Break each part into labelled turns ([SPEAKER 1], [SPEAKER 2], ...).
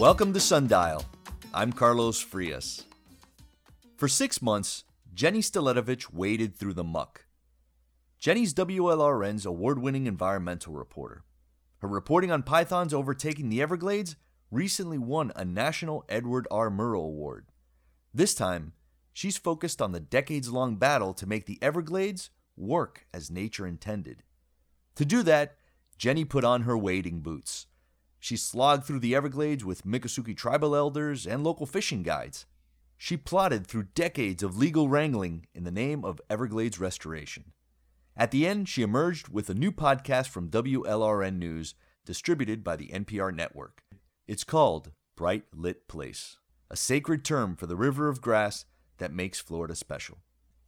[SPEAKER 1] Welcome to Sundial. I'm Carlos Frias. For six months, Jenny Staletovich waded through the muck. Jenny's WLRN's award winning environmental reporter. Her reporting on pythons overtaking the Everglades recently won a National Edward R. Murrow Award. This time, she's focused on the decades long battle to make the Everglades work as nature intended. To do that, Jenny put on her wading boots. She slogged through the Everglades with Miccosukee tribal elders and local fishing guides. She plotted through decades of legal wrangling in the name of Everglades restoration. At the end, she emerged with a new podcast from WLRN News, distributed by the NPR network. It's called Bright Lit Place, a sacred term for the river of grass that makes Florida special.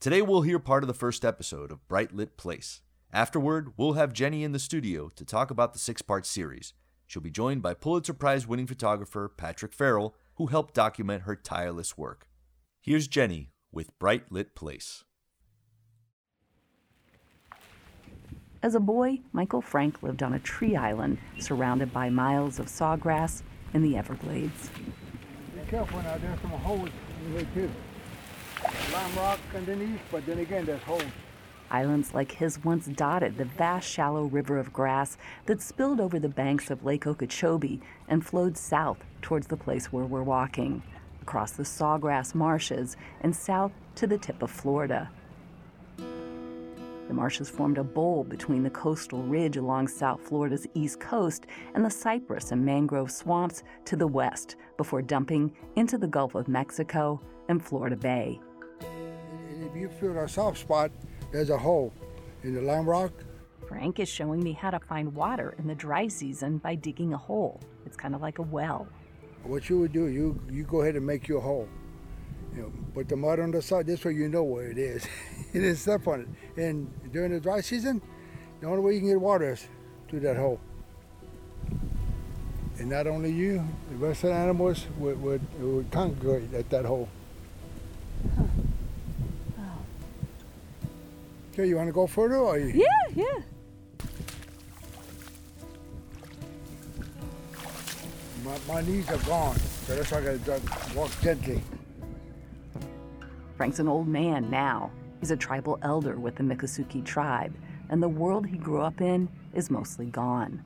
[SPEAKER 1] Today, we'll hear part of the first episode of Bright Lit Place. Afterward, we'll have Jenny in the studio to talk about the six part series. She'll be joined by Pulitzer Prize winning photographer Patrick Farrell, who helped document her tireless work. Here's Jenny with Bright Lit Place.
[SPEAKER 2] As a boy, Michael Frank lived on a tree island surrounded by miles of sawgrass in the Everglades.
[SPEAKER 3] Be careful now, there's some holes in here too. Lime rock underneath, but then again, there's holes.
[SPEAKER 2] Islands like his once dotted the vast shallow river of grass that spilled over the banks of Lake Okeechobee and flowed south towards the place where we're walking, across the sawgrass marshes and south to the tip of Florida. The marshes formed a bowl between the coastal ridge along South Florida's east coast and the cypress and mangrove swamps to the west before dumping into the Gulf of Mexico and Florida Bay.
[SPEAKER 3] If you feel a soft spot, there's a hole in the lime rock.
[SPEAKER 2] Frank is showing me how to find water in the dry season by digging a hole. It's kind of like a well.
[SPEAKER 3] What you would do, you you go ahead and make your hole. You know, put the mud on the side. This way you know where it is. it is step on it. And during the dry season, the only way you can get water is through that hole. And not only you, the rest of the animals would, would, would congregate at that hole. Okay, you want to go further or you?
[SPEAKER 2] Yeah, yeah.
[SPEAKER 3] My, my knees are gone, so that's why I gotta walk gently.
[SPEAKER 2] Frank's an old man now. He's a tribal elder with the Miccosukee tribe, and the world he grew up in is mostly gone.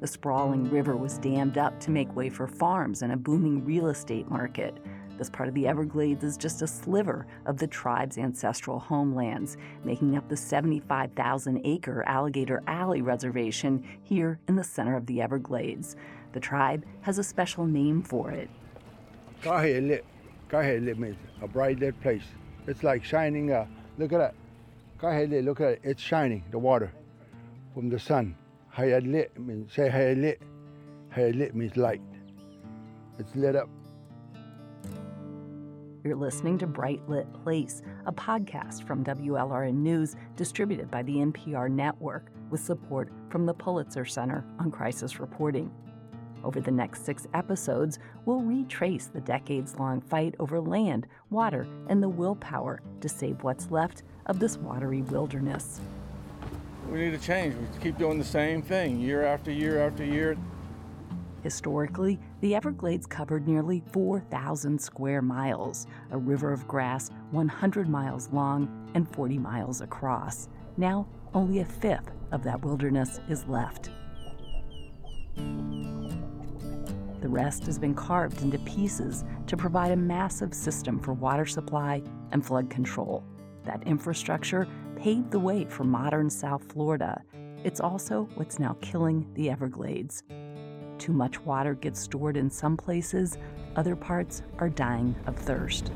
[SPEAKER 2] The sprawling river was dammed up to make way for farms and a booming real estate market. This part of the Everglades is just a sliver of the tribe's ancestral homelands, making up the 75,000 acre Alligator Alley Reservation here in the center of the Everglades. The tribe has a special name for it.
[SPEAKER 3] Lit means a bright lit place. It's like shining. Uh, look at that. Lit. Look at it. It's shining. The water from the sun. Hayat lit means say hayat lit. Lit means light. It's lit up.
[SPEAKER 2] You're listening to Bright Lit Place, a podcast from WLRN News distributed by the NPR network with support from the Pulitzer Center on Crisis Reporting. Over the next six episodes, we'll retrace the decades long fight over land, water, and the willpower to save what's left of this watery wilderness.
[SPEAKER 4] We need to change. We keep doing the same thing year after year after year.
[SPEAKER 2] Historically, the Everglades covered nearly 4,000 square miles, a river of grass 100 miles long and 40 miles across. Now, only a fifth of that wilderness is left. The rest has been carved into pieces to provide a massive system for water supply and flood control. That infrastructure paved the way for modern South Florida. It's also what's now killing the Everglades. Too much water gets stored in some places, other parts are dying of thirst.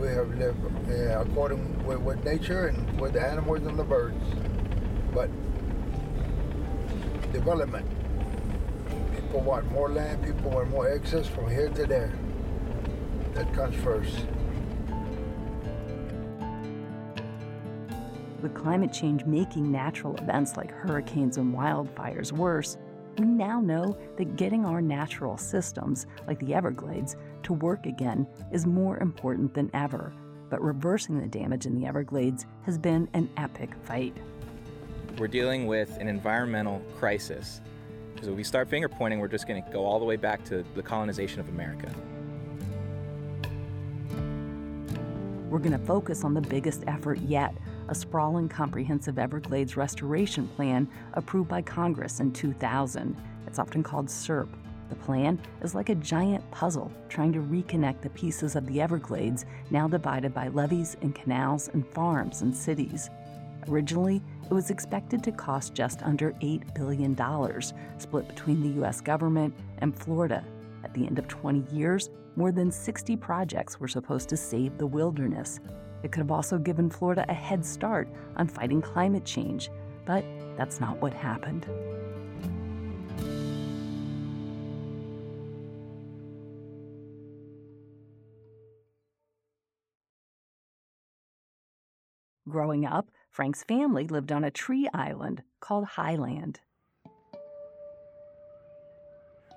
[SPEAKER 3] We have lived uh, according with, with nature and with the animals and the birds. But development, people want more land, people want more access from here to there. That comes first.
[SPEAKER 2] With climate change making natural events like hurricanes and wildfires worse, we now know that getting our natural systems, like the Everglades, to work again is more important than ever. But reversing the damage in the Everglades has been an epic fight.
[SPEAKER 5] We're dealing with an environmental crisis Because if we start finger pointing, we're just going to go all the way back to the colonization of America.
[SPEAKER 2] We're going to focus on the biggest effort yet a sprawling comprehensive Everglades restoration plan approved by Congress in 2000. It's often called CERP. The plan is like a giant puzzle trying to reconnect the pieces of the Everglades now divided by levees and canals and farms and cities. Originally, it was expected to cost just under $8 billion, split between the U.S. government and Florida. At the end of 20 years, more than 60 projects were supposed to save the wilderness. It could have also given Florida a head start on fighting climate change, but that's not what happened. Growing up, Frank's family lived on a tree island called Highland.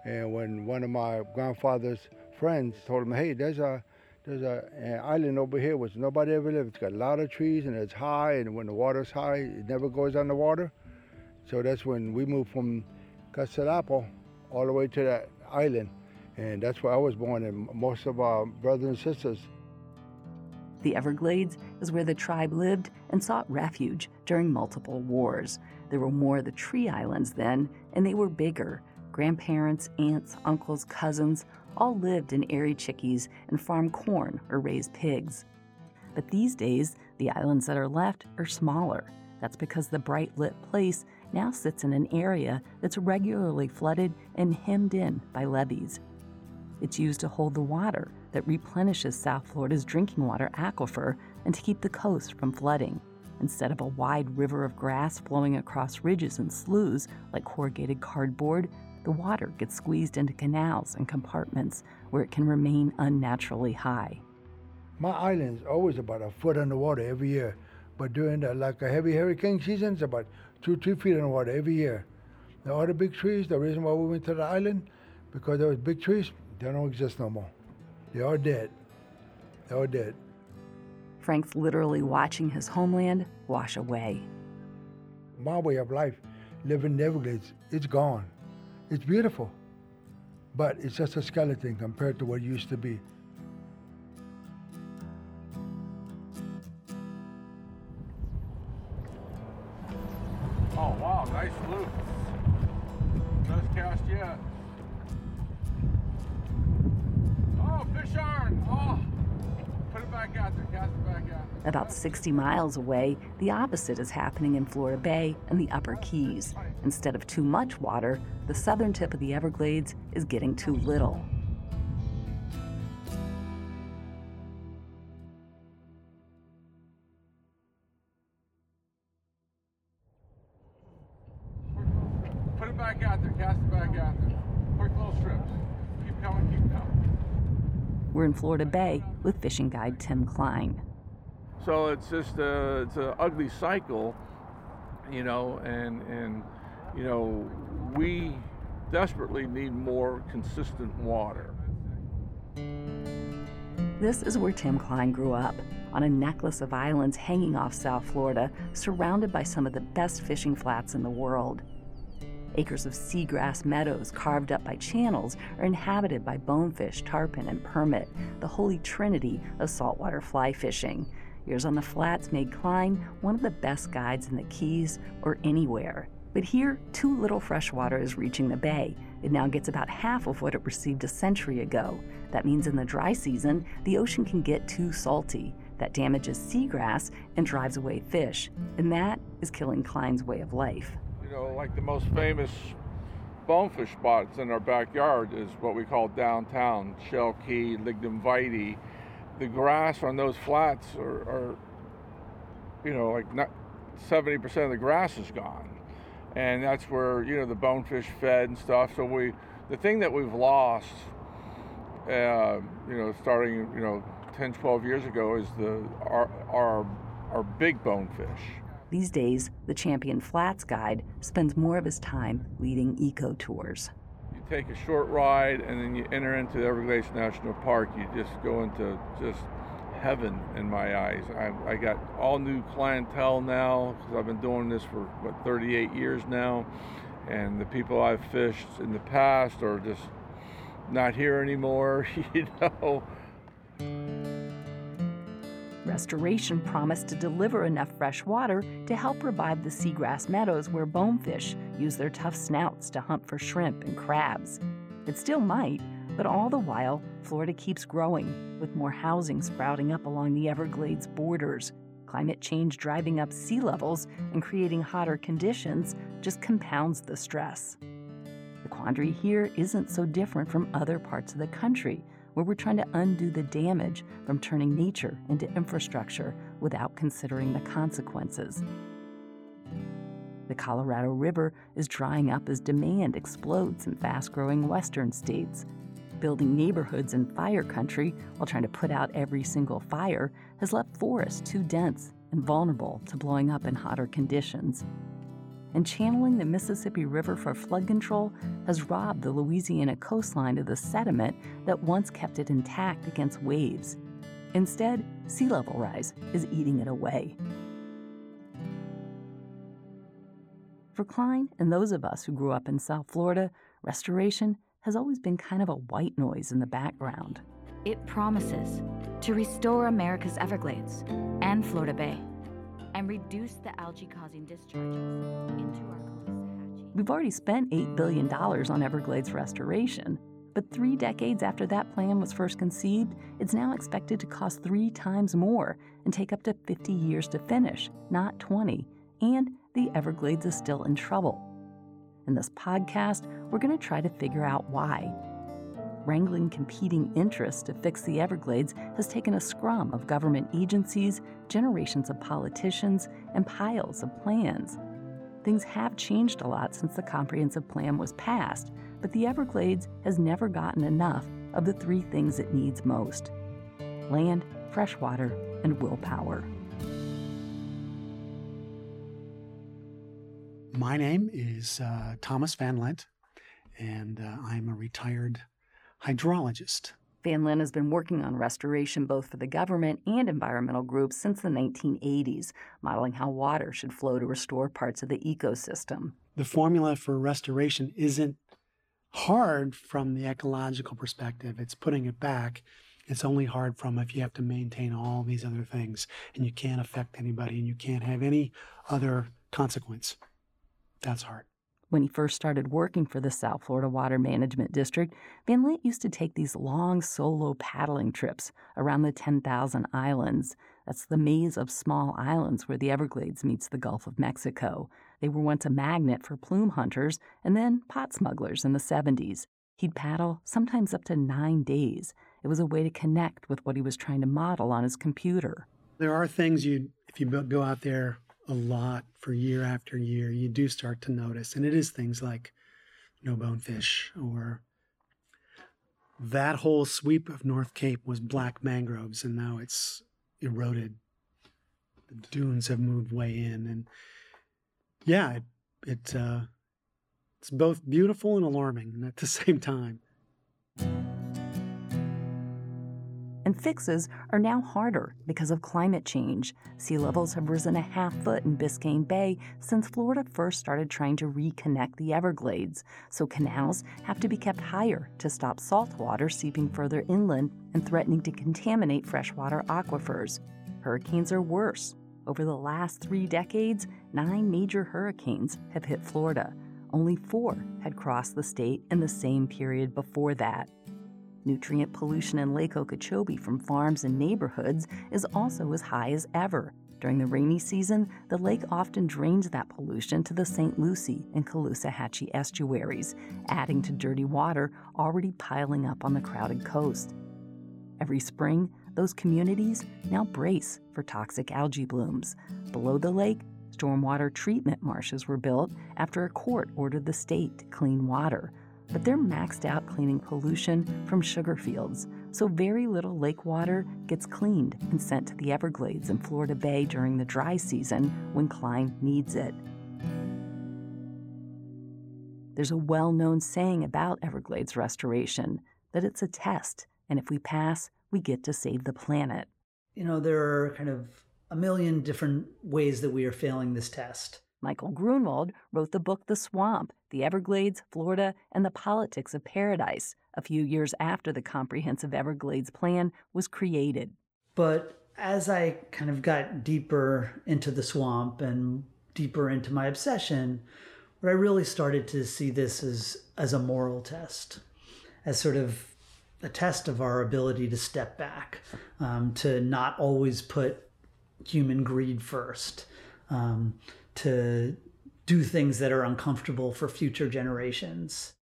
[SPEAKER 3] And when one of my grandfather's friends told him, hey, there's a there's a, an island over here which nobody ever lived. It's got a lot of trees and it's high, and when the water's high, it never goes underwater. So that's when we moved from Casalapo all the way to that island. And that's where I was born, and most of our brothers and sisters.
[SPEAKER 2] The Everglades is where the tribe lived and sought refuge during multiple wars. There were more of the tree islands then, and they were bigger. Grandparents, aunts, uncles, cousins all lived in airy chickees and farmed corn or raised pigs. But these days, the islands that are left are smaller. That's because the bright lit place now sits in an area that's regularly flooded and hemmed in by levees. It's used to hold the water that replenishes South Florida's drinking water aquifer and to keep the coast from flooding. Instead of a wide river of grass flowing across ridges and sloughs like corrugated cardboard, the water gets squeezed into canals and compartments where it can remain unnaturally high.
[SPEAKER 3] My island's always about a foot underwater every year, but during the, like a heavy hurricane season, it's about two, three feet underwater every year. The other big trees, the reason why we went to the island, because there was big trees, they don't exist no more. They are dead. They are dead.
[SPEAKER 2] Frank's literally watching his homeland wash away.
[SPEAKER 3] My way of life, living in the Everglades, it's gone. It's beautiful, but it's just a skeleton compared to what it used to be.
[SPEAKER 4] Oh wow, nice loop. Best cast yet. Oh, fish iron. Oh, put it back out there. Cast it back out.
[SPEAKER 2] About 60 miles away, the opposite is happening in Florida Bay and the Upper Keys. Instead of too much water, the southern tip of the Everglades is getting too little.
[SPEAKER 4] Put it back out there. Cast it back out there. Quick little strips. Keep coming. Keep coming.
[SPEAKER 2] We're in Florida Bay with fishing guide Tim Klein.
[SPEAKER 4] So it's just a, it's an ugly cycle, you know, and and you know we desperately need more consistent water.
[SPEAKER 2] This is where Tim Klein grew up, on a necklace of islands hanging off South Florida, surrounded by some of the best fishing flats in the world. Acres of seagrass meadows carved up by channels are inhabited by bonefish, tarpon, and permit, the holy trinity of saltwater fly fishing. Years on the flats made Klein one of the best guides in the Keys or anywhere. But here, too little fresh water is reaching the bay. It now gets about half of what it received a century ago. That means in the dry season, the ocean can get too salty. That damages seagrass and drives away fish. And that is killing Klein's way of life.
[SPEAKER 4] You know, like the most famous bonefish spots in our backyard is what we call downtown, Shell Key, Lignum Vitae. The grass on those flats are, are you know, like not 70% of the grass is gone. And that's where, you know, the bonefish fed and stuff. So we, the thing that we've lost, uh, you know, starting, you know, 10, 12 years ago is the, our, our, our big bonefish.
[SPEAKER 2] These days, the Champion Flats guide spends more of his time leading eco tours.
[SPEAKER 4] You take a short ride and then you enter into the Everglades National Park. You just go into just heaven in my eyes. I, I got all new clientele now because I've been doing this for what 38 years now, and the people I've fished in the past are just not here anymore, you know.
[SPEAKER 2] Restoration promised to deliver enough fresh water to help revive the seagrass meadows where bonefish use their tough snouts to hunt for shrimp and crabs. It still might, but all the while, Florida keeps growing, with more housing sprouting up along the Everglades borders. Climate change driving up sea levels and creating hotter conditions just compounds the stress. The quandary here isn't so different from other parts of the country, where we're trying to undo the damage from turning nature into infrastructure without considering the consequences. The Colorado River is drying up as demand explodes in fast growing western states. Building neighborhoods in fire country while trying to put out every single fire has left forests too dense and vulnerable to blowing up in hotter conditions and channeling the Mississippi River for flood control has robbed the Louisiana coastline of the sediment that once kept it intact against waves. Instead, sea level rise is eating it away. For Klein and those of us who grew up in South Florida, restoration has always been kind of a white noise in the background.
[SPEAKER 6] It promises to restore America's Everglades and Florida Bay and reduce the algae causing discharges into our.
[SPEAKER 2] We've already spent $8 billion on Everglades restoration, but three decades after that plan was first conceived, it's now expected to cost three times more and take up to 50 years to finish, not 20. And the Everglades is still in trouble. In this podcast, we're going to try to figure out why wrangling competing interests to fix the Everglades has taken a scrum of government agencies, generations of politicians, and piles of plans. Things have changed a lot since the comprehensive plan was passed, but the Everglades has never gotten enough of the three things it needs most land, fresh water, and willpower.
[SPEAKER 7] My name is uh, Thomas Van Lent, and uh, I'm a retired hydrologist.
[SPEAKER 2] Van Lent has been working on restoration both for the government and environmental groups since the 1980s, modeling how water should flow to restore parts of the ecosystem.
[SPEAKER 7] The formula for restoration isn't hard from the ecological perspective, it's putting it back. It's only hard from if you have to maintain all these other things and you can't affect anybody and you can't have any other consequence. That's hard.
[SPEAKER 2] When he first started working for the South Florida Water Management District, Van Lent used to take these long solo paddling trips around the 10,000 islands. That's the maze of small islands where the Everglades meets the Gulf of Mexico. They were once a magnet for plume hunters and then pot smugglers in the 70s. He'd paddle sometimes up to nine days. It was a way to connect with what he was trying to model on his computer.
[SPEAKER 7] There are things you, if you go out there a lot for year after year, you do start to notice. And it is things like no bonefish or that whole sweep of North Cape was black mangroves and now it's eroded. The dunes have moved way in. And yeah, it, it uh, it's both beautiful and alarming at the same time.
[SPEAKER 2] And fixes are now harder because of climate change. Sea levels have risen a half foot in Biscayne Bay since Florida first started trying to reconnect the Everglades, so canals have to be kept higher to stop salt water seeping further inland and threatening to contaminate freshwater aquifers. Hurricanes are worse. Over the last three decades, nine major hurricanes have hit Florida. Only four had crossed the state in the same period before that. Nutrient pollution in Lake Okeechobee from farms and neighborhoods is also as high as ever. During the rainy season, the lake often drains that pollution to the St. Lucie and Caloosahatchee estuaries, adding to dirty water already piling up on the crowded coast. Every spring, those communities now brace for toxic algae blooms. Below the lake, stormwater treatment marshes were built after a court ordered the state to clean water but they're maxed out cleaning pollution from sugar fields, so very little lake water gets cleaned and sent to the Everglades and Florida Bay during the dry season when Klein needs it. There's a well known saying about Everglades restoration that it's a test, and if we pass, we get to save the planet.
[SPEAKER 8] You know, there are kind of a million different ways that we are failing this test.
[SPEAKER 2] Michael Grunwald wrote the book The Swamp the Everglades, Florida, and the politics of paradise a few years after the Comprehensive Everglades Plan was created.
[SPEAKER 8] But as I kind of got deeper into the swamp and deeper into my obsession, what I really started to see this as, as a moral test, as sort of a test of our ability to step back, um, to not always put human greed first, um, to do things that are uncomfortable for future generations.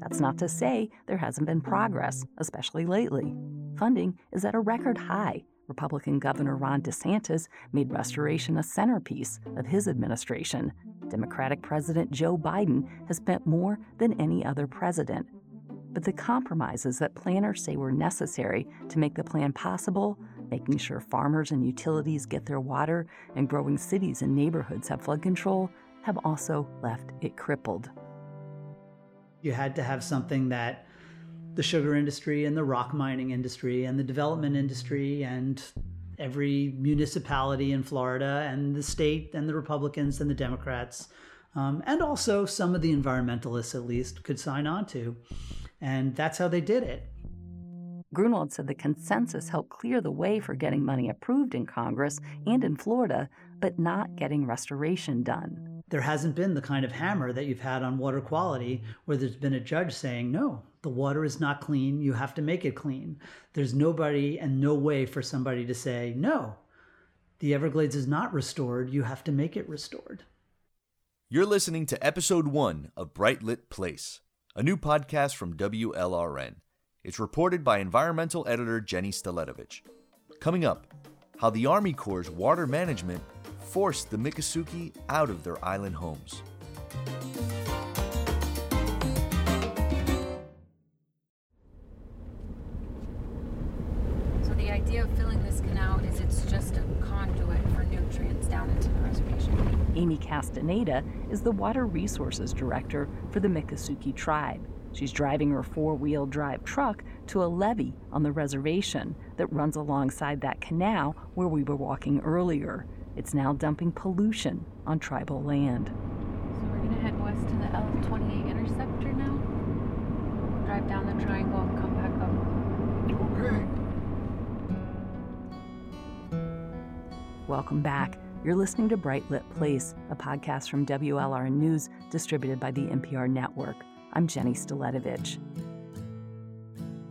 [SPEAKER 2] That's not to say there hasn't been progress, especially lately. Funding is at a record high. Republican Governor Ron DeSantis made restoration a centerpiece of his administration. Democratic President Joe Biden has spent more than any other president. But the compromises that planners say were necessary to make the plan possible, making sure farmers and utilities get their water and growing cities and neighborhoods have flood control, have also left it crippled.
[SPEAKER 8] You had to have something that the sugar industry and the rock mining industry and the development industry and every municipality in Florida and the state and the Republicans and the Democrats, um, and also some of the environmentalists at least, could sign on to. And that's how they did it.
[SPEAKER 2] Grunwald said the consensus helped clear the way for getting money approved in Congress and in Florida, but not getting restoration done.
[SPEAKER 8] There hasn't been the kind of hammer that you've had on water quality where there's been a judge saying, no, the water is not clean, you have to make it clean. There's nobody and no way for somebody to say, no, the Everglades is not restored, you have to make it restored.
[SPEAKER 1] You're listening to episode one of Bright Lit Place, a new podcast from WLRN. It's reported by environmental editor Jenny Staletovich. Coming up, how the Army Corps' water management forced the Miccosukee out of their island homes.
[SPEAKER 9] So the idea of filling this canal is it's just a conduit for nutrients down into the reservation.
[SPEAKER 2] Amy Castaneda is the Water Resources Director for the Miccosukee tribe. She's driving her four wheel drive truck to a levee on the reservation that runs alongside that canal where we were walking earlier. It's now dumping pollution on tribal land.
[SPEAKER 9] So we're gonna head west to the L28 interceptor now. Drive down the triangle and come back up.
[SPEAKER 3] Okay.
[SPEAKER 2] Welcome back. You're listening to Bright Lit Place, a podcast from WLRN News distributed by the NPR network. I'm Jenny Staletovich.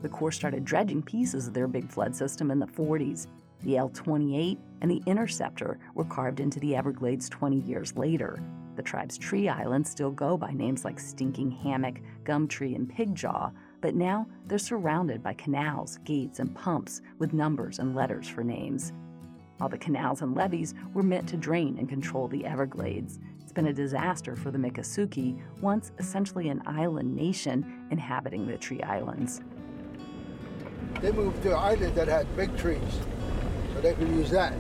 [SPEAKER 2] The Corps started dredging pieces of their big flood system in the 40s. The L 28 and the Interceptor were carved into the Everglades 20 years later. The tribe's tree islands still go by names like Stinking Hammock, Gum Tree, and Pigjaw, but now they're surrounded by canals, gates, and pumps with numbers and letters for names. All the canals and levees were meant to drain and control the Everglades been a disaster for the Miccosukee, once essentially an island nation inhabiting the tree islands.
[SPEAKER 3] They moved to an island that had big trees, so they could use that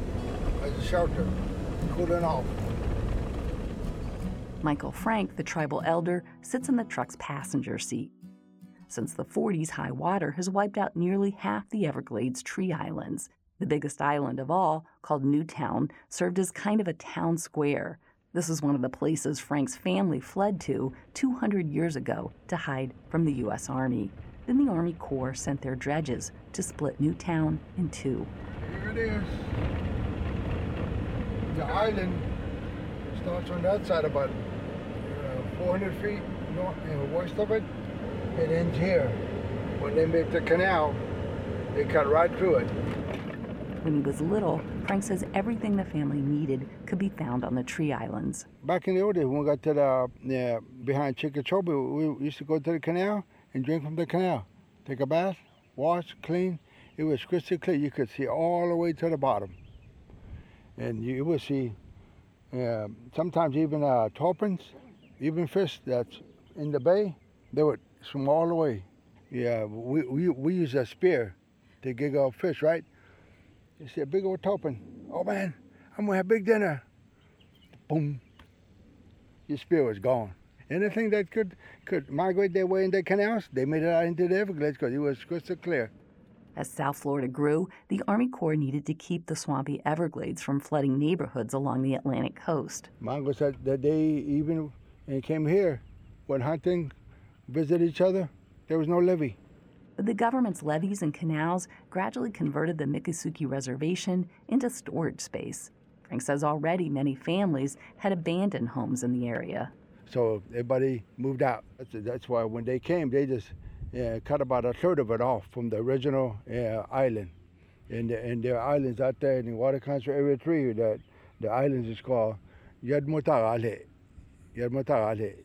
[SPEAKER 3] as a shelter, cooling off.
[SPEAKER 2] Michael Frank, the tribal elder, sits in the truck's passenger seat. Since the 40s, high water has wiped out nearly half the Everglades tree islands. The biggest island of all, called Newtown, served as kind of a town square, this is one of the places Frank's family fled to 200 years ago to hide from the U.S. Army. Then the Army Corps sent their dredges to split Newtown in two.
[SPEAKER 3] Here it is. The island starts on that side about uh, 400 feet north and west of it. It ends here. When they make the canal, they cut right through it.
[SPEAKER 2] When he was little, Frank says everything the family needed could be found on the tree islands.
[SPEAKER 3] Back in the old days, when we got to the yeah, behind Chickachobi, we used to go to the canal and drink from the canal. Take a bath, wash, clean. It was crystal clear. You could see all the way to the bottom. And you would see uh, sometimes even uh, tarpons, even fish that's in the bay, they would swim all the way. Yeah, we, we, we use a spear to gig off fish, right? You see a big old tarpon. Oh man, I'm gonna have a big dinner. Boom. Your spear was gone. Anything that could could migrate their way in the canals, they made it out into the Everglades because it was crystal clear.
[SPEAKER 2] As South Florida grew, the Army Corps needed to keep the swampy Everglades from flooding neighborhoods along the Atlantic coast.
[SPEAKER 3] Mongo said that they even came here, went hunting, visit each other. There was no levee.
[SPEAKER 2] But the government's levees and canals gradually converted the Miccosukee Reservation into storage space. Frank says already many families had abandoned homes in the area.
[SPEAKER 3] So everybody moved out. That's, why when they came, they just cut about a third of it off from the original uh, island. And, the, and there are islands out there in the Water Country Area 3 that the islands is called Yadmutagale. Yadmutagale.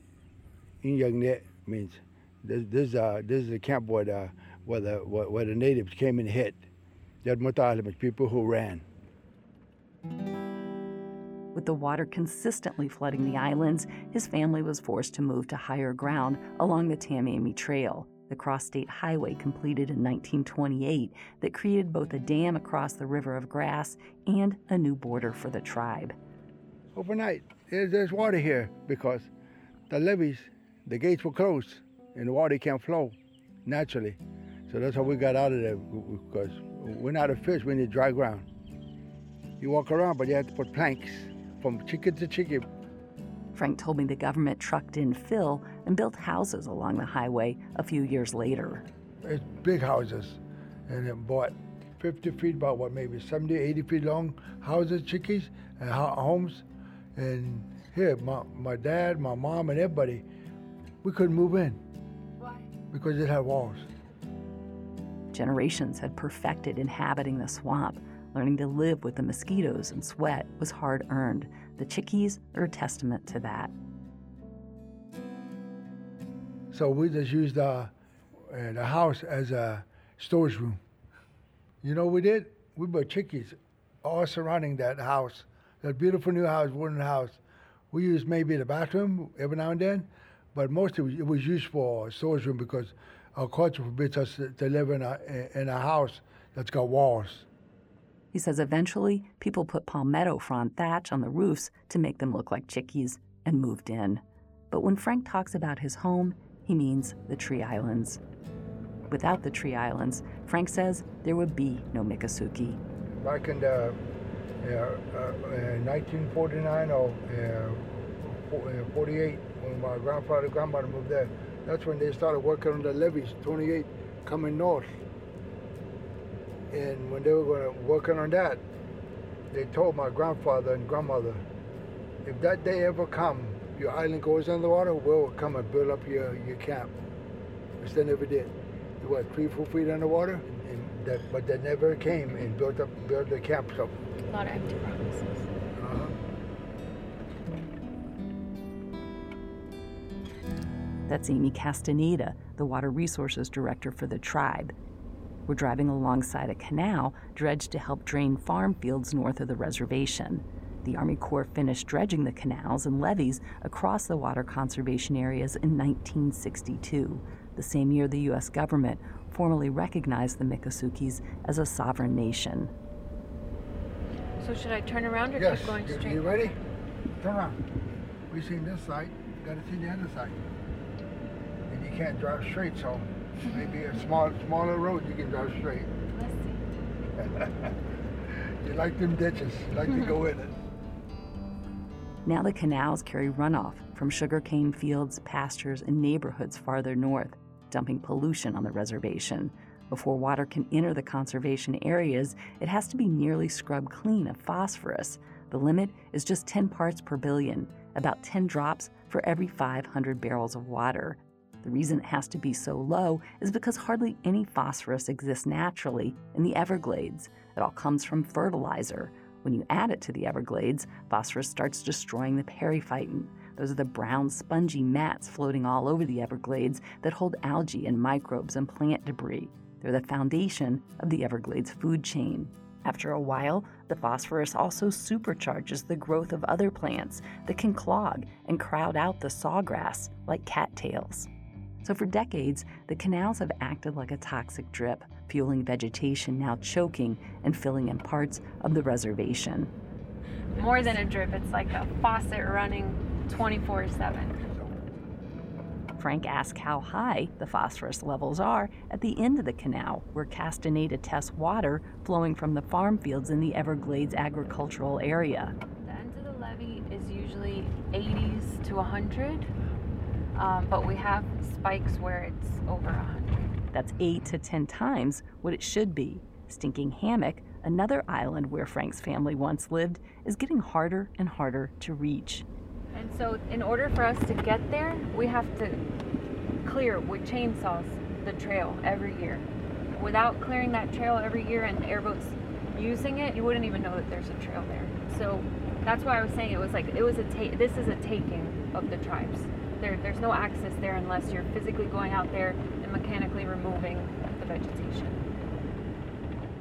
[SPEAKER 3] Inyagne means this, this, uh, this is a camp where the, where, the, where the natives came and hid. Yadmutagale means people who ran.
[SPEAKER 2] With the water consistently flooding the islands, his family was forced to move to higher ground along the Tamiami Trail, the cross state highway completed in 1928 that created both a dam across the River of Grass and a new border for the tribe.
[SPEAKER 3] Overnight, there's water here because the levees, the gates were closed, and the water can't flow naturally. So that's how we got out of there because we're not a fish, we need dry ground. You walk around, but you have to put planks from chicken to chicken.
[SPEAKER 2] Frank told me the government trucked in fill and built houses along the highway a few years later.
[SPEAKER 3] It's big houses, and it bought 50 feet, about what, maybe 70, 80 feet long houses, chickees, and homes. And here, my, my dad, my mom, and everybody, we couldn't move in. Because it had walls.
[SPEAKER 2] Generations had perfected inhabiting the swamp. Learning to live with the mosquitoes and sweat was hard earned. The chickees are a testament to that.
[SPEAKER 3] So we just used uh, uh, the house as a storage room. You know we did? We put chickees all surrounding that house, that beautiful new house, wooden house. We used maybe the bathroom every now and then, but mostly it was used for storage room because our culture forbids us to live in a, in a house that's got walls.
[SPEAKER 2] He says eventually people put palmetto frond thatch on the roofs to make them look like chickees and moved in. But when Frank talks about his home, he means the Tree Islands. Without the Tree Islands, Frank says there would be no Miccosukee.
[SPEAKER 3] Back in the uh, uh, 1949 or uh, 48, when my grandfather and grandmother moved there, that's when they started working on the levees, 28 coming north. And when they were going to working on that, they told my grandfather and grandmother, if that day ever come, your island goes underwater, we'll come and build up your, your camp. Which they never did. They were three, four feet underwater, and that, but they never came and built up built the camp. So.
[SPEAKER 9] A lot of empty promises.
[SPEAKER 2] That's Amy Castaneda, the Water Resources Director for the tribe. We're driving alongside a canal dredged to help drain farm fields north of the reservation. The Army Corps finished dredging the canals and levees across the water conservation areas in 1962, the same year the U.S. government formally recognized the Miccosukees as a sovereign nation.
[SPEAKER 9] So should I turn around or
[SPEAKER 3] yes.
[SPEAKER 9] keep going straight?
[SPEAKER 3] You ready? Turn around. We've seen this side, gotta see the other side. And you can't drive straight, so maybe a small, smaller road you can drive straight.
[SPEAKER 9] Let's
[SPEAKER 3] see. you like them ditches, you like to go in it.
[SPEAKER 2] Now the canals carry runoff from sugarcane fields, pastures, and neighborhoods farther north, dumping pollution on the reservation. Before water can enter the conservation areas, it has to be nearly scrubbed clean of phosphorus. The limit is just 10 parts per billion, about 10 drops for every 500 barrels of water. The reason it has to be so low is because hardly any phosphorus exists naturally in the Everglades. It all comes from fertilizer, when you add it to the Everglades, phosphorus starts destroying the periphyton. Those are the brown, spongy mats floating all over the Everglades that hold algae and microbes and plant debris. They're the foundation of the Everglades food chain. After a while, the phosphorus also supercharges the growth of other plants that can clog and crowd out the sawgrass, like cattails. So, for decades, the canals have acted like a toxic drip, fueling vegetation now choking and filling in parts of the reservation.
[SPEAKER 9] More than a drip, it's like a faucet running 24 7.
[SPEAKER 2] Frank asked how high the phosphorus levels are at the end of the canal where Castaneda tests water flowing from the farm fields in the Everglades agricultural area.
[SPEAKER 9] The end of the levee is usually 80s to 100, um, but we have spikes where it's over 100.
[SPEAKER 2] That's 8 to 10 times what it should be. Stinking Hammock, another island where Frank's family once lived, is getting harder and harder to reach.
[SPEAKER 9] And so, in order for us to get there, we have to clear with chainsaws the trail every year. Without clearing that trail every year and airboats using it, you wouldn't even know that there's a trail there. So that's why I was saying it was like it was a ta- this is a taking of the tribes. There, there's no access there unless you're physically going out there and mechanically removing the vegetation.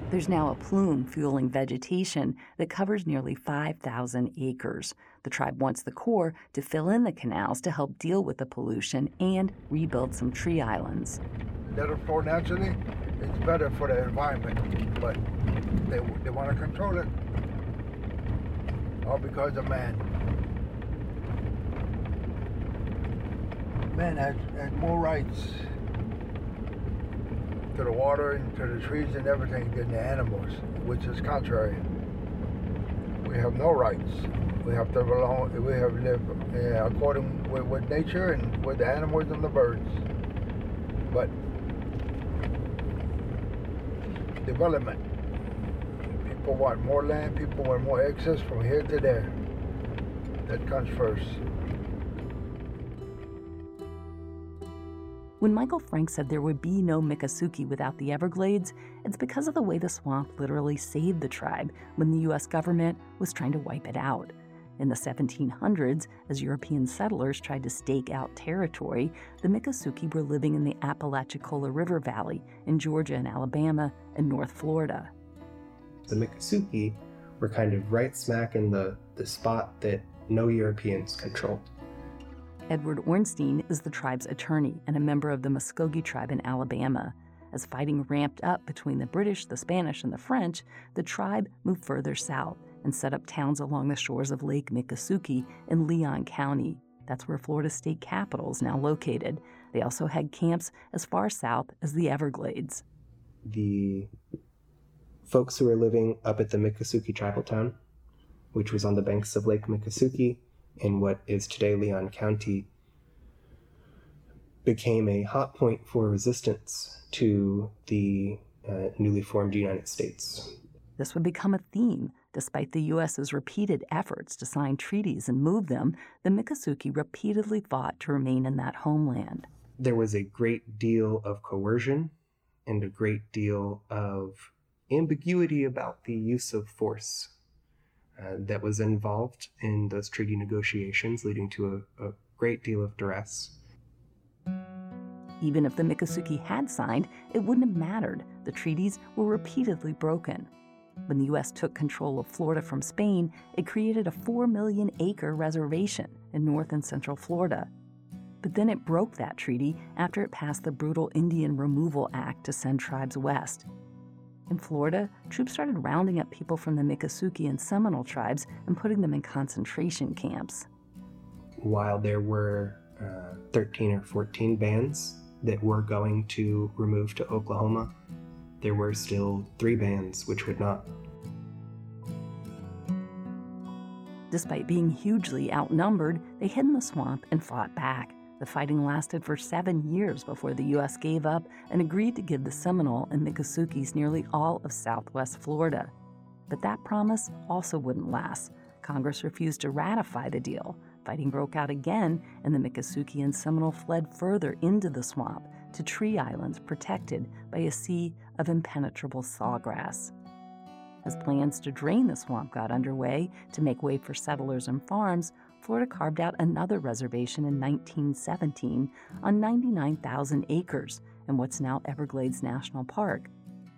[SPEAKER 2] There's now a plume fueling vegetation that covers nearly 5,000 acres. The tribe wants the Corps to fill in the canals to help deal with the pollution and rebuild some tree islands.
[SPEAKER 3] Let it flow naturally. It's better for the environment, but they, they want to control it. All because of man. Man has, has more rights to the water and to the trees and everything than the animals, which is contrary. We have no rights. We have to belong. We have lived according with, with nature and with the animals and the birds. But development. People want more land. People want more access from here to there. That comes first.
[SPEAKER 2] When Michael Frank said there would be no Miccosukee without the Everglades, it's because of the way the swamp literally saved the tribe when the U.S. government was trying to wipe it out. In the 1700s, as European settlers tried to stake out territory, the Miccosukee were living in the Apalachicola River Valley in Georgia and Alabama and North Florida.
[SPEAKER 10] The Miccosukee were kind of right smack in the, the spot that no Europeans controlled.
[SPEAKER 2] Edward Ornstein is the tribe's attorney and a member of the Muskogee tribe in Alabama. As fighting ramped up between the British, the Spanish, and the French, the tribe moved further south and set up towns along the shores of Lake Miccosukee in Leon County. That's where Florida State Capitol is now located. They also had camps as far south as the Everglades.
[SPEAKER 10] The folks who were living up at the Miccosukee tribal town, which was on the banks of Lake Miccosukee, in what is today Leon County became a hot point for resistance to the uh, newly formed United States.
[SPEAKER 2] This would become a theme. Despite the U.S.'s repeated efforts to sign treaties and move them, the Miccosukee repeatedly fought to remain in that homeland.
[SPEAKER 10] There was a great deal of coercion and a great deal of ambiguity about the use of force uh, that was involved in those treaty negotiations, leading to a, a great deal of duress.
[SPEAKER 2] Even if the Miccosukee had signed, it wouldn't have mattered. The treaties were repeatedly broken. When the U.S. took control of Florida from Spain, it created a 4 million acre reservation in north and central Florida. But then it broke that treaty after it passed the brutal Indian Removal Act to send tribes west. In Florida, troops started rounding up people from the Miccosukee and Seminole tribes and putting them in concentration camps.
[SPEAKER 10] While there were uh, 13 or 14 bands that were going to remove to Oklahoma, there were still three bands which would not.
[SPEAKER 2] Despite being hugely outnumbered, they hid in the swamp and fought back. The fighting lasted for seven years before the U.S. gave up and agreed to give the Seminole and Miccosukees nearly all of southwest Florida. But that promise also wouldn't last. Congress refused to ratify the deal. Fighting broke out again, and the Miccosukee and Seminole fled further into the swamp to tree islands protected by a sea of impenetrable sawgrass. As plans to drain the swamp got underway to make way for settlers and farms, Florida carved out another reservation in 1917 on 99,000 acres in what's now Everglades National Park.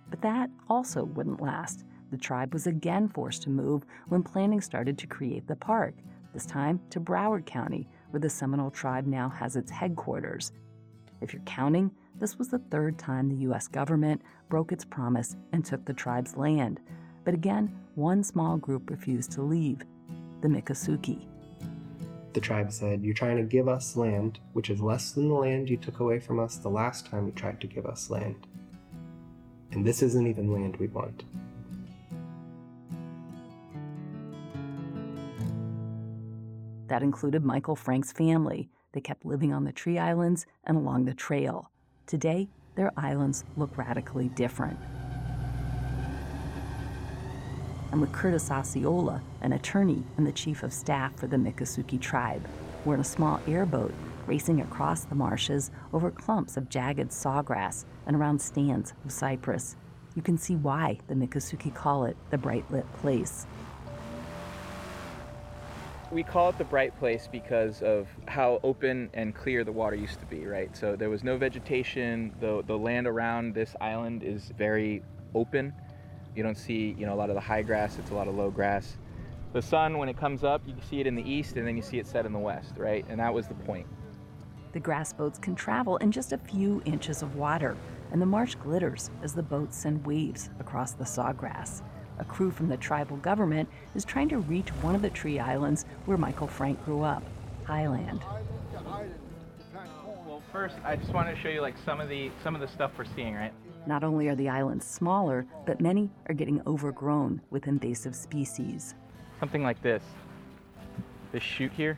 [SPEAKER 2] But that also wouldn't last. The tribe was again forced to move when planning started to create the park, this time to Broward County, where the Seminole tribe now has its headquarters. If you're counting, this was the third time the U.S. government broke its promise and took the tribe's land. But again, one small group refused to leave the Miccosukee.
[SPEAKER 10] The tribe said, You're trying to give us land, which is less than the land you took away from us the last time you tried to give us land. And this isn't even land we want.
[SPEAKER 2] That included Michael Frank's family. They kept living on the tree islands and along the trail. Today, their islands look radically different. I'm with Curtis Osceola, an attorney and the chief of staff for the Miccosukee tribe. We're in a small airboat racing across the marshes over clumps of jagged sawgrass and around stands of cypress. You can see why the Miccosukee call it the bright lit place.
[SPEAKER 5] We call it the bright place because of how open and clear the water used to be, right? So there was no vegetation. The, the land around this island is very open. You don't see, you know, a lot of the high grass, it's a lot of low grass. The sun, when it comes up, you see it in the east and then you see it set in the west, right? And that was the point.
[SPEAKER 2] The grass boats can travel in just a few inches of water, and the marsh glitters as the boats send waves across the sawgrass. A crew from the tribal government is trying to reach one of the tree islands where Michael Frank grew up, Highland.
[SPEAKER 5] Well, first, I just want to show you like some of the some of the stuff we're seeing, right?
[SPEAKER 2] Not only are the islands smaller, but many are getting overgrown with invasive species.
[SPEAKER 5] Something like this. This shoot here.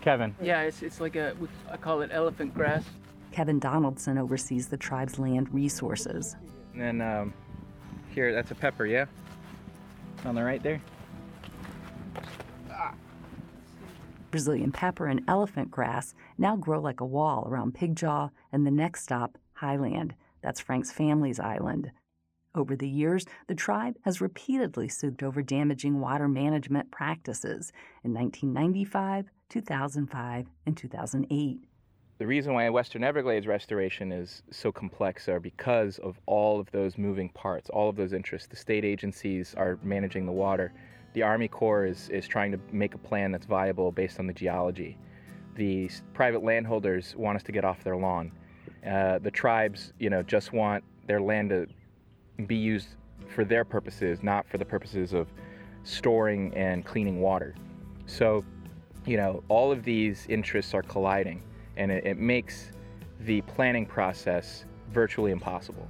[SPEAKER 5] Kevin.
[SPEAKER 11] Yeah, it's, it's like a, I call it elephant grass.
[SPEAKER 2] Kevin Donaldson oversees the tribe's land resources.
[SPEAKER 5] And then um, here, that's a pepper, yeah? On the right there?
[SPEAKER 2] Brazilian pepper and elephant grass now grow like a wall around Pigjaw and the next stop, Highland. That's Frank's family's island. Over the years, the tribe has repeatedly sued over damaging water management practices in 1995, 2005, and 2008.
[SPEAKER 5] The reason why Western Everglades restoration is so complex are because of all of those moving parts, all of those interests. The state agencies are managing the water. The Army Corps is, is trying to make a plan that's viable based on the geology. The private landholders want us to get off their lawn. Uh, the tribes, you know, just want their land to be used for their purposes, not for the purposes of storing and cleaning water. So, you know, all of these interests are colliding, and it, it makes the planning process virtually impossible.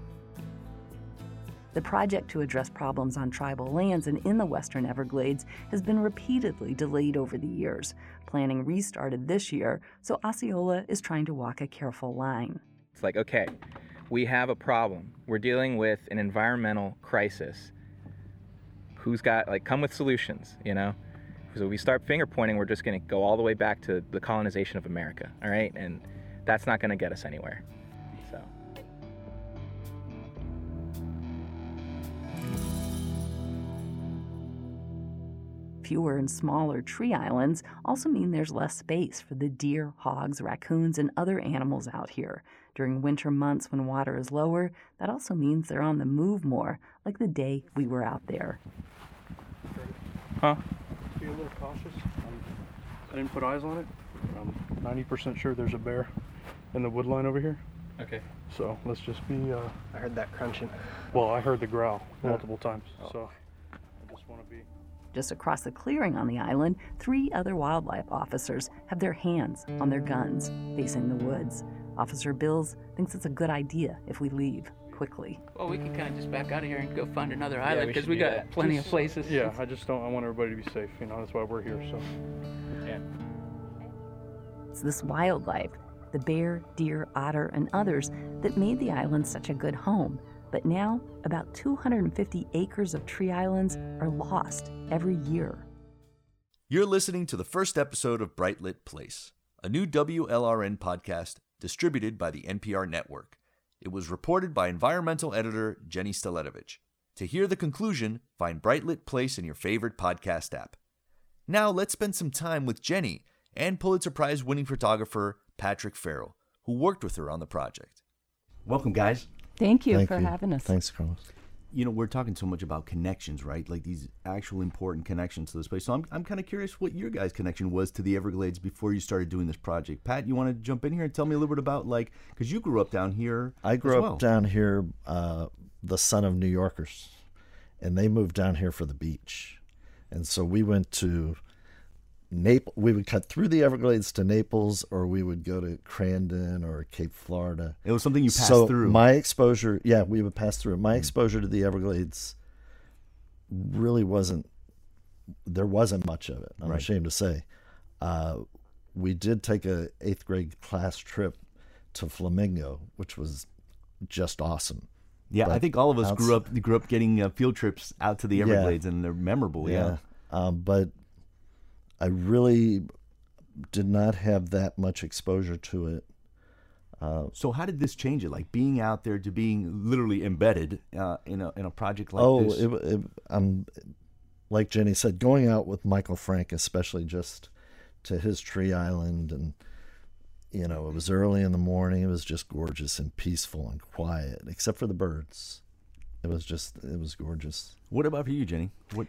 [SPEAKER 2] The project to address problems on tribal lands and in the Western Everglades has been repeatedly delayed over the years. Planning restarted this year, so Osceola is trying to walk a careful line.
[SPEAKER 5] It's like, okay, we have a problem. We're dealing with an environmental crisis. Who's got, like, come with solutions, you know? So if we start finger pointing, we're just going to go all the way back to the colonization of America, all right? And that's not going to get us anywhere. So.
[SPEAKER 2] Fewer and smaller tree islands also mean there's less space for the deer, hogs, raccoons, and other animals out here. During winter months when water is lower, that also means they're on the move more, like the day we were out there.
[SPEAKER 12] Huh? Be a little cautious. I didn't put eyes on it. I'm 90% sure there's a bear in the wood line over here.
[SPEAKER 5] Okay.
[SPEAKER 12] So let's just be. Uh,
[SPEAKER 10] I heard that crunching.
[SPEAKER 12] well, I heard the growl
[SPEAKER 10] Yeah.
[SPEAKER 12] multiple times.
[SPEAKER 10] Oh.
[SPEAKER 12] So I just want to be.
[SPEAKER 2] Just across the clearing on the island, three other wildlife officers have their hands on their guns, facing the woods. Officer Bills thinks it's a good idea if we leave quickly.
[SPEAKER 11] Well, we can kind of just back out of here and go find another island because
[SPEAKER 5] should
[SPEAKER 11] we,
[SPEAKER 5] do
[SPEAKER 11] got
[SPEAKER 5] that.
[SPEAKER 11] plenty
[SPEAKER 12] Just-
[SPEAKER 11] of places.
[SPEAKER 12] Yeah, I just don't. I want everybody to be safe. You know, that's why we're here. So.
[SPEAKER 5] Yeah.
[SPEAKER 2] It's this wildlife, the bear, deer, otter, and others, that made the island such a good home. But now, about 250 acres of tree islands are lost every year.
[SPEAKER 1] You're listening to the first episode of Bright Lit Place, a new WLRN podcast distributed by the NPR network. It was reported by environmental editor Jenny Staletovich. To hear the conclusion, find Bright Lit Place in your favorite podcast app. Now let's spend some time with Jenny and Pulitzer Prize winning photographer Patrick Farrell, who worked with her on the project. Welcome, guys.
[SPEAKER 2] Thank you
[SPEAKER 13] Thank
[SPEAKER 2] for
[SPEAKER 13] you.
[SPEAKER 2] having us.
[SPEAKER 13] Thanks, Carlos.
[SPEAKER 1] You know, we're talking so much about connections, right? Like these actual important connections to this place. So I'm, I'm kind of curious what your guys' connection was to the Everglades before you started doing this project. Pat, you want to jump in here and tell me a little bit about, like, because you grew up down here.
[SPEAKER 13] I grew up down here, uh, the son of New Yorkers, and they moved down here for the beach. And so we went to Naples. We would cut through the Everglades to Naples, or we would go to Crandon or Cape Florida.
[SPEAKER 1] It was something you passed
[SPEAKER 13] so
[SPEAKER 1] through.
[SPEAKER 13] My exposure, yeah, we would pass through. My
[SPEAKER 1] Mm.
[SPEAKER 13] exposure to the Everglades really wasn't. There wasn't much of it. I'm
[SPEAKER 1] Right.
[SPEAKER 13] ashamed to say. Uh, we did take a eighth grade class trip to Flamingo, which was just awesome.
[SPEAKER 1] Yeah, I think all of us
[SPEAKER 13] outs-
[SPEAKER 1] grew up grew up getting uh, field trips out to the
[SPEAKER 13] Yeah.
[SPEAKER 1] Everglades, and they're memorable. Yeah.
[SPEAKER 13] Um, but I really did not have that much exposure to it. Uh,
[SPEAKER 1] So how did this change it? Like being out there to being literally embedded uh, in a in a project like
[SPEAKER 13] oh,
[SPEAKER 1] this.
[SPEAKER 13] it, it, um, like Jenny said, going out with Michael Frank, especially just to his tree island, and you know, it was early in the morning. It was just gorgeous and peaceful and quiet, except for the birds. It was just, it was gorgeous.
[SPEAKER 1] What about for you, Jenny? What?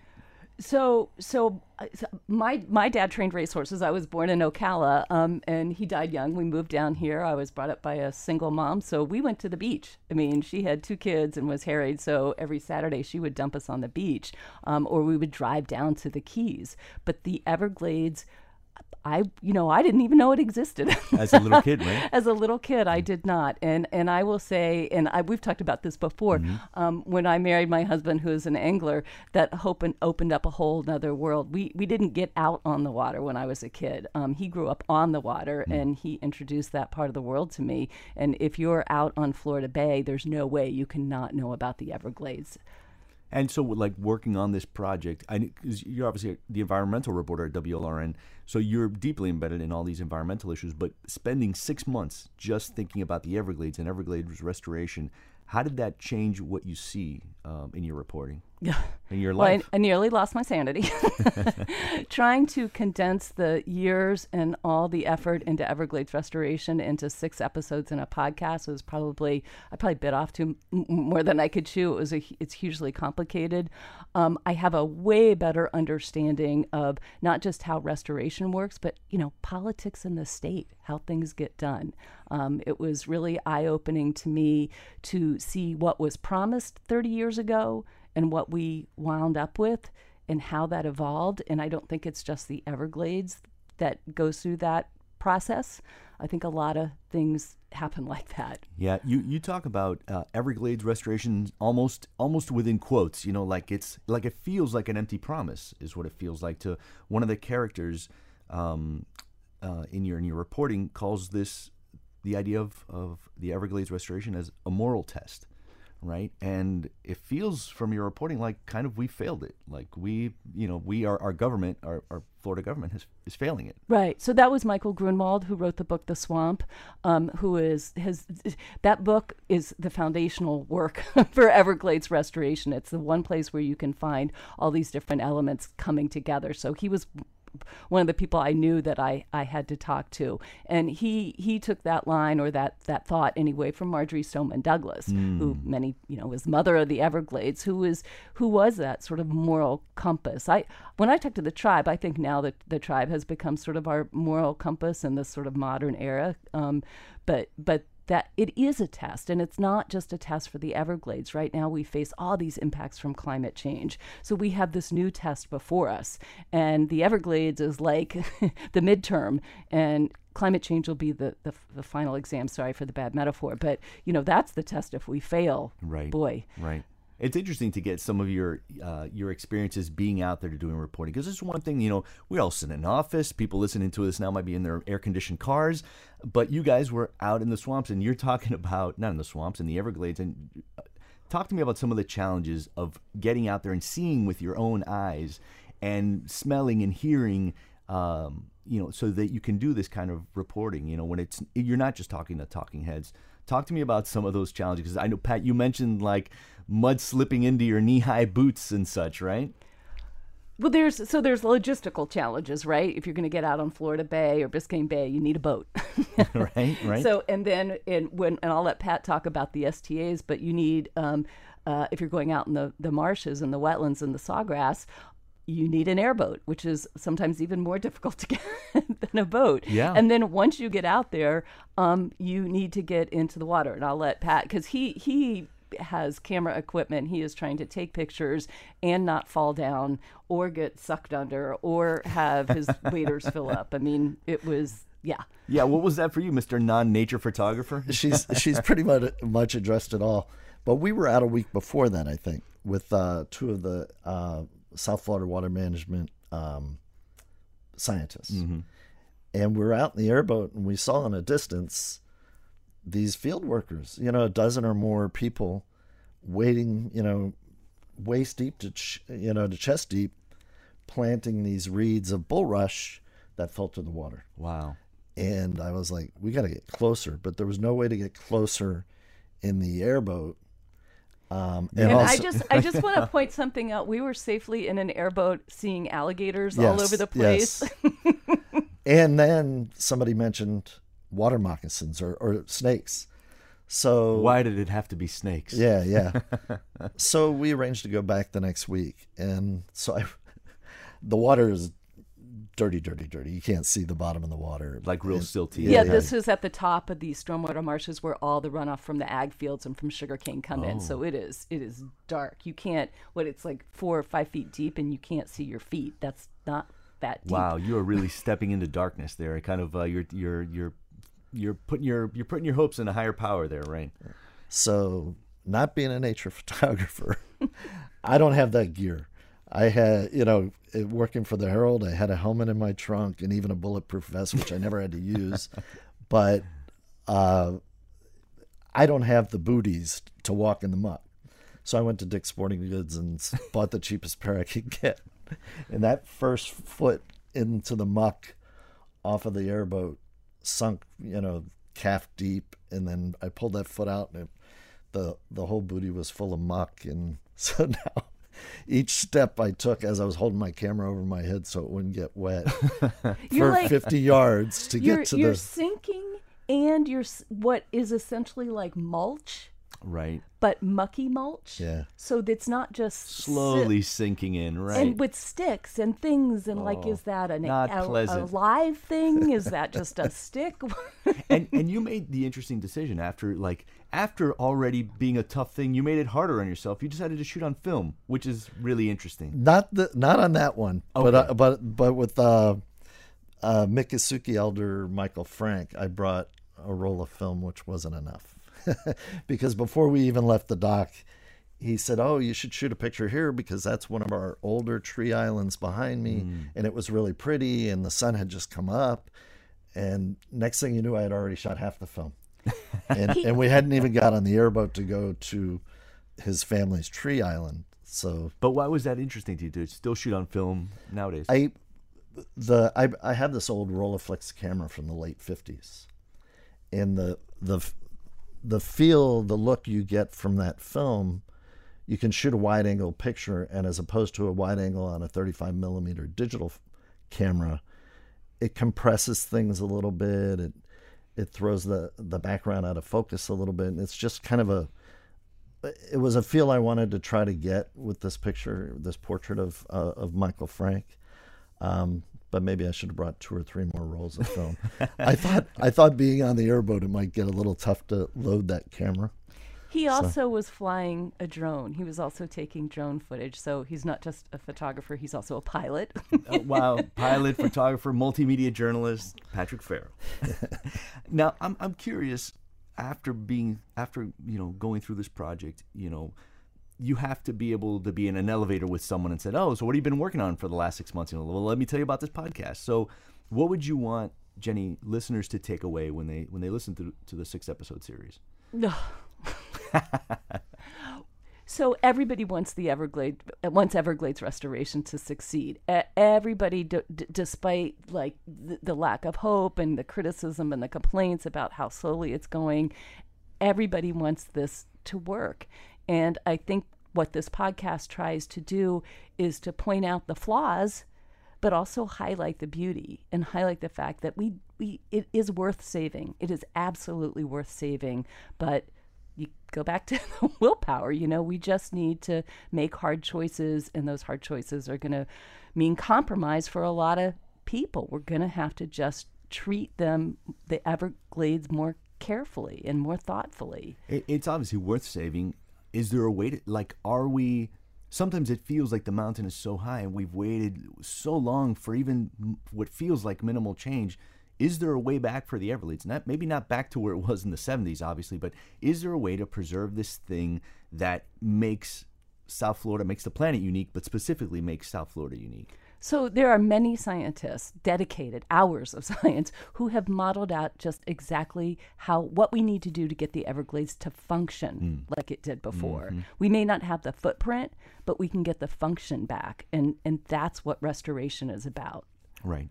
[SPEAKER 2] So, so, uh, so my my dad trained racehorses. I was born in Ocala, um, and he died young. We moved down here. I was brought up by a single mom, so we went to the beach. I mean, she had two kids and was harried, so every Saturday she would dump us on the beach, um, or we would drive down to the Keys. But the Everglades. I, you know, I didn't even know it existed
[SPEAKER 1] As a little kid, right?
[SPEAKER 2] As a little kid, I did not, and and I will say, and I, we've talked about this before. Um, when I married my husband, who is an angler, that hope and opened up a whole other world. We we didn't get out on the water when I was a kid. Um, he grew up on the water, and he introduced that part of the world to me. And if you're out on Florida Bay, there's no way you cannot know about the Everglades.
[SPEAKER 1] And so, like working on this project, I you're obviously the environmental reporter at WLRN, so you're deeply embedded in all these environmental issues. But spending six months just thinking about the Everglades and Everglades restoration, how did that change what you see um, in your reporting? In your
[SPEAKER 2] Well, I-
[SPEAKER 1] life.
[SPEAKER 2] I, nearly lost my sanity. Trying to condense the years and all the effort into Everglades restoration into six episodes in a podcast was probably I probably bit off too m- more than I could chew. It was a it's hugely complicated. Um, I have a way better understanding of not just how restoration works, but you know politics in the state, how things get done. Um, it was really eye opening to me to see what was promised 30 years ago and what we wound up with and how that evolved. And I don't think it's just the Everglades that goes through that process. I think a lot of things happen like that.
[SPEAKER 1] Yeah, you, you talk about uh, Everglades restoration almost almost within quotes. You know, like it's like it feels like an empty promise is what it feels like to one of the characters um, uh, in your in your reporting calls this the idea of, of the Everglades restoration as a moral test, right? And it feels from your reporting like kind of we failed it. Like we, you know, we are our government, our, our Florida government has is failing it.
[SPEAKER 2] Right. So that was Michael Grunwald who wrote the book The Swamp, um, who is has that book is the foundational work for Everglades restoration. It's the one place where you can find all these different elements coming together. So he was one of the people I knew that I, I had to talk to. And he he took that line or that that thought anyway from Marjory Stoneman Douglas, who
[SPEAKER 14] Mm.
[SPEAKER 2] many you know was mother of the Everglades, who was who was that sort of moral compass. I when I talk to the tribe, I think now that the tribe has become sort of our moral compass in this sort of modern era. Um, but but that it is a test and it's not just a test for the Everglades. Right now, we face all these impacts from climate change. So we have this new test before us, and the Everglades is like the midterm, and climate change will be the, the, the final exam. Sorry for the bad metaphor, but you know, that's the test if we fail.
[SPEAKER 1] Right.
[SPEAKER 2] Boy.
[SPEAKER 1] Right. It's interesting to get some of your uh, your experiences being out there to doing reporting because is one thing you know we all sit in an office. People listening to this now might be in their air conditioned cars, but you guys were out in the swamps and you're talking about not in the swamps in the Everglades and uh, talk to me about some of the challenges of getting out there and seeing with your own eyes and smelling and hearing. Um, you know, so that you can do this kind of reporting. You know, when it's you're not just talking to talking heads. Talk to me about some of those challenges because I know Pat, you mentioned like mud slipping into your knee-high boots and such, right?
[SPEAKER 2] Well, there's so there's logistical challenges, right? If you're going to get out on Florida Bay or Biscayne Bay, you need a boat.
[SPEAKER 1] right, right.
[SPEAKER 2] So and then and when and I'll let Pat talk about the STAs, but you need um, uh, if you're going out in the the marshes and the wetlands and the sawgrass. You need an airboat, which is sometimes even more difficult to get than a boat.
[SPEAKER 14] Yeah.
[SPEAKER 2] And then once you get out there, um, you need to get into the water. And I'll let Pat, because he he has camera equipment. He is trying to take pictures and not fall down or get sucked under or have his waders fill up. I mean, it was yeah.
[SPEAKER 1] Yeah, what was that for you, Mr. Non-nature photographer?
[SPEAKER 13] she's she's pretty much much addressed it all. But we were out a week before that, I think, with uh, two of the uh, South Florida Water Management um, scientists,
[SPEAKER 1] Mm-hmm.
[SPEAKER 13] and we were out in the airboat, and we saw in a distance these field workers, you know, a dozen or more people wading, you know, waist deep to ch- you know to chest deep, planting these reeds of bulrush that filter the water.
[SPEAKER 1] Wow.
[SPEAKER 13] And I was like, we got to get closer, but there was no way to get closer in the airboat. Um, and,
[SPEAKER 2] And, I just I just want to point something out. We were safely in an airboat seeing alligators all over the place.
[SPEAKER 13] yes. and then somebody mentioned water moccasins or, or snakes. So
[SPEAKER 1] Why did it have to be snakes?
[SPEAKER 13] Yeah, yeah. so we arranged to go back the next week, and so I, the water is dirty, dirty, dirty. You can't see the bottom of the water,
[SPEAKER 1] Like real
[SPEAKER 13] And-
[SPEAKER 1] silty.
[SPEAKER 2] Yeah, this is at the top of these stormwater marshes where all the runoff from the ag fields and from sugarcane come in.
[SPEAKER 1] Oh.
[SPEAKER 2] So it is it is dark. You can't what it's like four or five feet deep and you can't see your feet. That's not that deep.
[SPEAKER 1] Wow, you are really stepping into darkness there. Kind of uh, you're you're you're you're putting your you're putting your hopes in a higher power there, right?
[SPEAKER 13] So, not being a nature photographer, I don't have that gear. I had, you know, working for the Herald, I had a helmet in my trunk and even a bulletproof vest, which I never had to use. But uh, I don't have the booties to walk in the muck. So I went to Dick's Sporting Goods and bought the cheapest pair I could get. And that first foot into the muck off of the airboat sunk, you know, calf deep. And then I pulled that foot out and it, the, the whole booty was full of muck. And so now each step I took as I was holding my camera over my head so it wouldn't get wet for
[SPEAKER 2] like-
[SPEAKER 13] 50 yards to get to
[SPEAKER 2] you're
[SPEAKER 13] the.
[SPEAKER 2] sinking and you're what is essentially like mulch,
[SPEAKER 1] Right.
[SPEAKER 2] but mucky mulch.
[SPEAKER 13] Yeah.
[SPEAKER 2] So it's not just sit-
[SPEAKER 1] Slowly sinking in, right?
[SPEAKER 2] And with sticks and things, and like,
[SPEAKER 1] Oh,
[SPEAKER 2] is that an,
[SPEAKER 1] not
[SPEAKER 2] a, a live thing? Is that just a stick?
[SPEAKER 1] and and you made the interesting decision after like after already being a tough thing, you made it harder on yourself. You decided to shoot on film, which is really interesting.
[SPEAKER 13] Not the not on that one, but uh, but but with uh, uh, Miccosukee elder Michael Frank, I brought a roll of film, which wasn't enough, because before we even left the dock, he said, "Oh, you should shoot a picture here because that's one of our older tree islands behind me,
[SPEAKER 1] Mm.
[SPEAKER 13] and it was really pretty, and the sun had just come up." And next thing you knew, I had already shot half the film, and and we hadn't even got on the airboat to go to his family's tree island. So
[SPEAKER 1] But why was that interesting to you to still shoot on film nowadays?
[SPEAKER 13] I the I I have this old Rolleiflex camera from the late fifties, and the the the feel, the look you get from that film, you can shoot a wide angle picture, and as opposed to a wide angle on a thirty five millimeter digital camera, it compresses things a little bit. It it throws the the background out of focus a little bit, and it's just kind of a it was a feel I wanted to try to get with this picture, this portrait of uh, of Michael Frank. Um, but maybe I should have brought two or three more rolls of film. I thought I thought being on the airboat it might get a little tough to load that camera.
[SPEAKER 2] He
[SPEAKER 13] So-
[SPEAKER 2] also was flying a drone. He was also taking drone footage. So he's not just a photographer, he's also a pilot.
[SPEAKER 1] Uh, wow, pilot, photographer, multimedia journalist, Patrick Farrell. now, I'm I'm curious. After being after you know going through this project, you know, you have to be able to be in an elevator with someone and said, "Oh, so what have you been working on for the last six months?" You know, well, let me tell you about this podcast. So, what would you want Jenny listeners to take away when they when they listen to to the six episode series?
[SPEAKER 2] No. so everybody wants the Everglades wants Everglades restoration to succeed. Everybody, d- despite like the lack of hope and the criticism and the complaints about how slowly it's going, everybody wants this to work. And I think what this podcast tries to do is to point out the flaws but also highlight the beauty and highlight the fact that we, we it is worth saving. It is absolutely worth saving, but you go back to the willpower, you know, we just need to make hard choices and those hard choices are going to mean compromise for a lot of people. We're going to have to just treat them the Everglades more carefully and more thoughtfully.
[SPEAKER 1] It's obviously worth saving. Is there a way to like? Are we? Sometimes it feels like the mountain is so high, and we've waited so long for even what feels like minimal change. Is there a way back for the Everglades? Not maybe not back to where it was in the '70s, obviously, but is there a way to preserve this thing that makes South Florida makes the planet unique, but specifically makes South Florida unique?
[SPEAKER 2] So there are many scientists, dedicated hours of science, who have modeled out just exactly how what we need to do to get the Everglades to function like it did before.
[SPEAKER 1] Mhm.
[SPEAKER 2] We may not have the footprint, but we can get the function back, and and that's what restoration is about.
[SPEAKER 1] Right.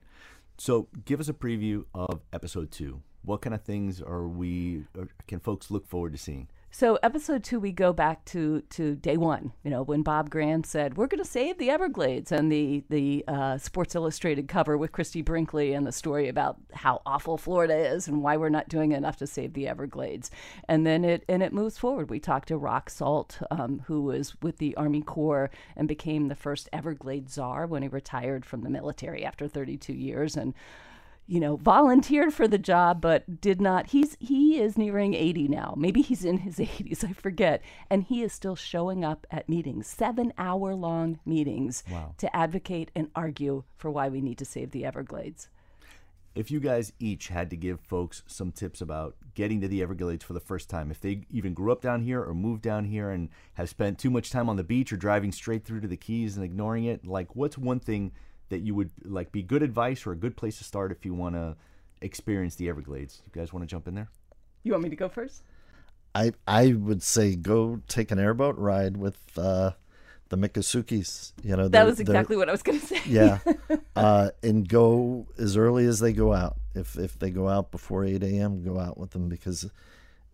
[SPEAKER 1] So, give us a preview of episode two. What kind of things are we? Or can folks look forward to seeing?
[SPEAKER 2] So episode two, we go back to to day one. You know, when Bob Graham said we're going to save the Everglades, and the the uh, Sports Illustrated cover with Christie Brinkley and the story about how awful Florida is and why we're not doing enough to save the Everglades. And then it and it moves forward. We talked to Rock Salt, um, who was with the Army Corps and became the first Everglades czar when he retired from the military after 32 years, and you know, volunteered for the job but did not. He's he is nearing 80 now. Maybe he's in his 80s, I forget. And he is still showing up at meetings, 7-hour long meetings
[SPEAKER 1] Wow.
[SPEAKER 2] to advocate and argue for why we need to save the Everglades.
[SPEAKER 1] If you guys each had to give folks some tips about getting to the Everglades for the first time, if they even grew up down here or moved down here and have spent too much time on the beach or driving straight through to the Keys and ignoring it, like what's one thing that you would like be good advice or a good place to start if you want to experience the Everglades? You guys want to jump in there?
[SPEAKER 2] You want me to go first?
[SPEAKER 13] I I would say go take an airboat ride with uh, the Miccosukees. You know
[SPEAKER 2] That was exactly what I was gonna say.
[SPEAKER 13] Yeah, uh, and go as early as they go out. If if they go out before eight a.m., go out with them because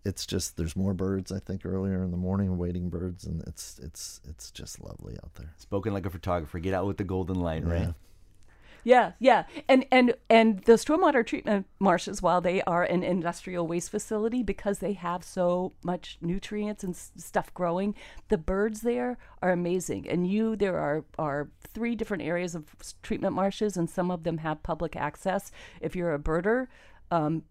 [SPEAKER 13] it's just there's more birds. I think earlier in the morning, wading birds, and it's it's it's just lovely out there.
[SPEAKER 1] Spoken like a photographer. Get out with the golden light, right?
[SPEAKER 13] Yeah.
[SPEAKER 2] Yeah, and and and the stormwater treatment marshes, while they are an industrial waste facility, because they have so much nutrients and s- stuff growing, the birds there are amazing. And you, there are are three different areas of treatment marshes, and some of them have public access. If you're a birder, um,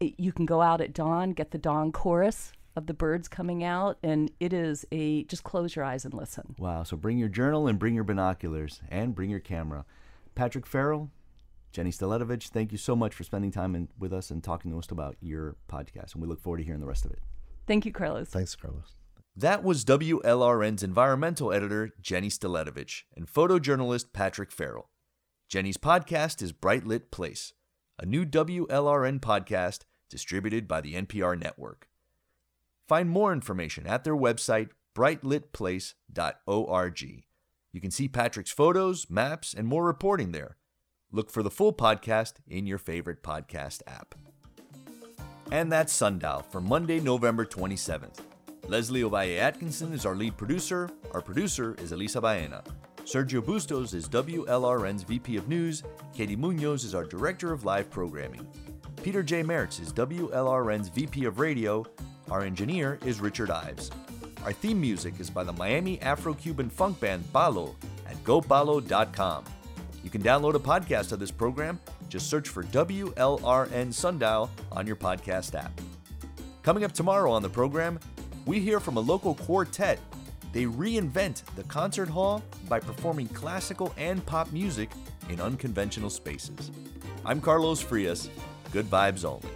[SPEAKER 2] g- you can go out at dawn, get the dawn chorus of the birds coming out, and it is a just close your eyes and listen.
[SPEAKER 1] Wow. So bring your journal and bring your binoculars and bring your camera. Patrick Farrell, Jenny Staletovich, thank you so much for spending time in, with us and talking to us about your podcast. And we look forward to hearing the rest of it.
[SPEAKER 2] Thank you, Carlos.
[SPEAKER 13] Thanks, Carlos.
[SPEAKER 1] That was WLRN's environmental editor, Jenny Staletovich, and photojournalist Patrick Farrell. Jenny's podcast is Bright Lit Place, a new WLRN podcast distributed by the NPR network. Find more information at their website, brightlitplace.org. You can see Patrick's photos, maps, and more reporting there. Look for the full podcast in your favorite podcast app. And that's Sundial for Monday, November 27th. Leslie Ovalle Atkinson is our lead producer. Our producer is Elisa Baena. Sergio Bustos is WLRN's VP of News. Katie Munoz is our Director of Live Programming. Peter J. Mertz is WLRN's VP of Radio. Our engineer is Richard Ives. Our theme music is by the Miami Afro Cuban funk band Palo at gopalo.com. You can download a podcast of this program. Just search for WLRN Sundial on your podcast app. Coming up tomorrow on the program, we hear from a local quartet. They reinvent the concert hall by performing classical and pop music in unconventional spaces. I'm Carlos Frias. Good vibes only.